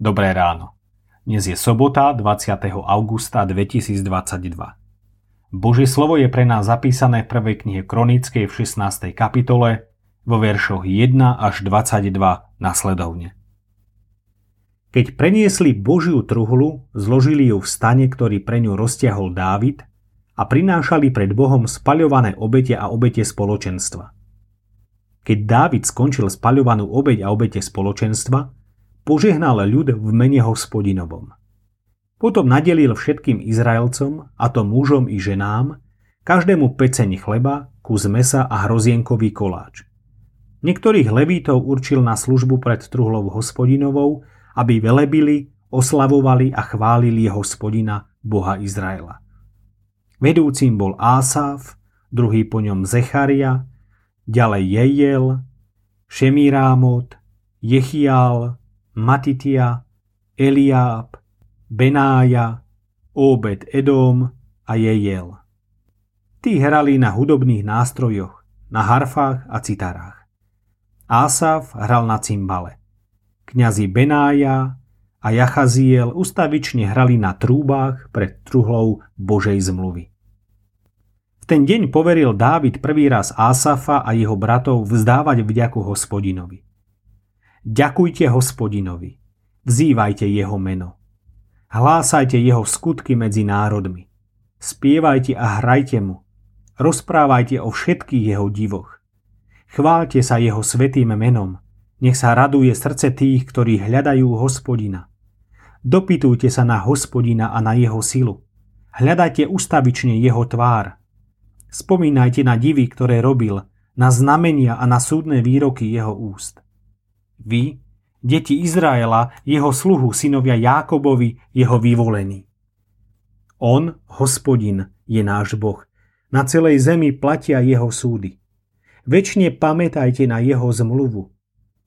Dobré ráno. Dnes je sobota 20. augusta 2022. Božie slovo je pre nás zapísané v prvej knihe Kronickej v 16. kapitole vo veršoch 1 až 22 nasledovne. Keď preniesli Božiu truhlu, zložili ju v stane, ktorý pre ňu roztiahol Dávid a prinášali pred Bohom spaľované obete a obete spoločenstva. Keď Dávid skončil spaľovanú obeť a obete spoločenstva, požehnal ľud v mene hospodinovom. Potom nadelil všetkým Izraelcom, a to mužom i ženám, každému peceň chleba, kus mesa a hrozienkový koláč. Niektorých levítov určil na službu pred truhlou hospodinovou, aby velebili, oslavovali a chválili hospodina, Boha Izraela. Vedúcim bol Ásav, druhý po ňom Zecharia, ďalej Jejiel, Šemirámot, Jechial, Matitia, Eliáb, Benája, Obed Edom a Jejel. Tí hrali na hudobných nástrojoch, na harfách a citarách. Asaf hral na cymbale. Kňazi Benája a Jachaziel ustavične hrali na trúbách pred truhlou Božej zmluvy. V ten deň poveril Dávid prvý raz Asafa a jeho bratov vzdávať vďaku hospodinovi. Ďakujte hospodinovi, vzývajte jeho meno. Hlásajte jeho skutky medzi národmi. Spievajte a hrajte mu. Rozprávajte o všetkých jeho divoch. Chválte sa jeho svetým menom. Nech sa raduje srdce tých, ktorí hľadajú hospodina. Dopytujte sa na hospodina a na jeho silu. Hľadajte ustavične jeho tvár. Spomínajte na divy, ktoré robil, na znamenia a na súdne výroky jeho úst. Vy, deti Izraela, jeho sluhu, synovia Jákobovi, jeho vyvolení. On, hospodin, je náš Boh. Na celej zemi platia jeho súdy. Večne pamätajte na jeho zmluvu,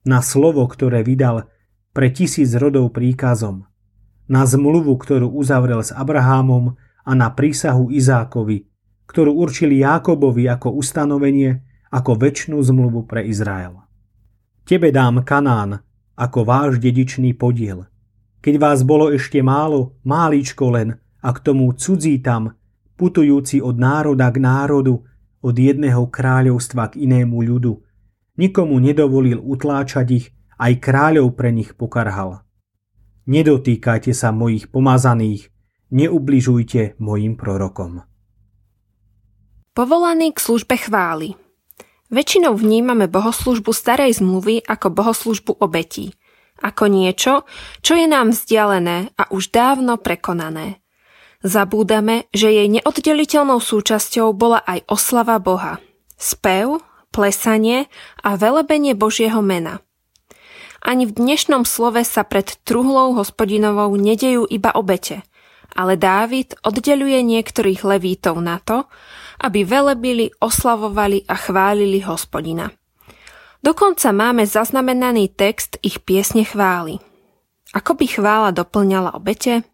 na slovo, ktoré vydal pre tisíc rodov príkazom, na zmluvu, ktorú uzavrel s Abrahámom a na prísahu Izákovi, ktorú určili Jákobovi ako ustanovenie, ako väčšnú zmluvu pre Izrael. Tebe dám Kanán ako váš dedičný podiel. Keď vás bolo ešte málo, máličko len, a k tomu cudzí tam, putujúci od národa k národu, od jedného kráľovstva k inému ľudu, nikomu nedovolil utláčať ich, aj kráľov pre nich pokarhal. Nedotýkajte sa mojich pomazaných, neubližujte mojim prorokom. Povolaný k službe chvály – Väčšinou vnímame bohoslužbu starej zmluvy ako bohoslužbu obetí, ako niečo, čo je nám vzdialené a už dávno prekonané. Zabúdame, že jej neoddeliteľnou súčasťou bola aj oslava Boha, spev, plesanie a velebenie Božieho mena. Ani v dnešnom slove sa pred truhlou hospodinovou nedejú iba obete, ale Dávid oddeluje niektorých levítov na to, aby velebili, oslavovali a chválili hospodina. Dokonca máme zaznamenaný text ich piesne chvály. Ako by chvála doplňala obete?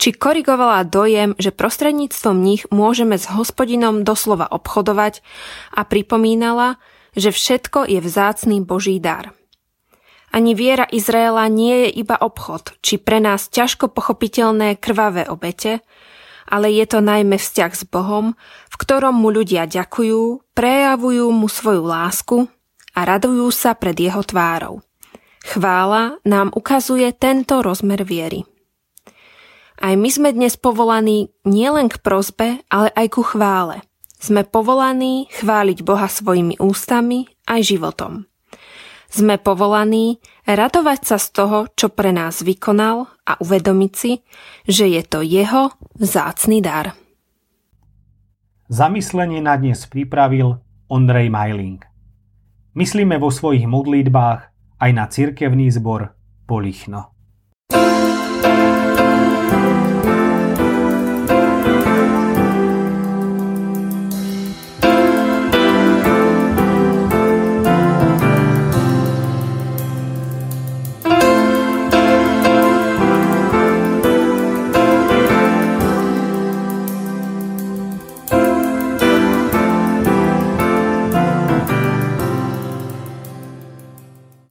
Či korigovala dojem, že prostredníctvom nich môžeme s hospodinom doslova obchodovať a pripomínala, že všetko je vzácný Boží dar. Ani viera Izraela nie je iba obchod, či pre nás ťažko pochopiteľné krvavé obete, ale je to najmä vzťah s Bohom, v ktorom mu ľudia ďakujú, prejavujú mu svoju lásku a radujú sa pred jeho tvárou. Chvála nám ukazuje tento rozmer viery. Aj my sme dnes povolaní nielen k prozbe, ale aj ku chvále. Sme povolaní chváliť Boha svojimi ústami aj životom. Sme povolaní radovať sa z toho, čo pre nás vykonal a uvedomiť si, že je to jeho vzácný dar. Zamyslenie na dnes pripravil Ondrej Majling. Myslíme vo svojich modlitbách aj na cirkevný zbor Polichno.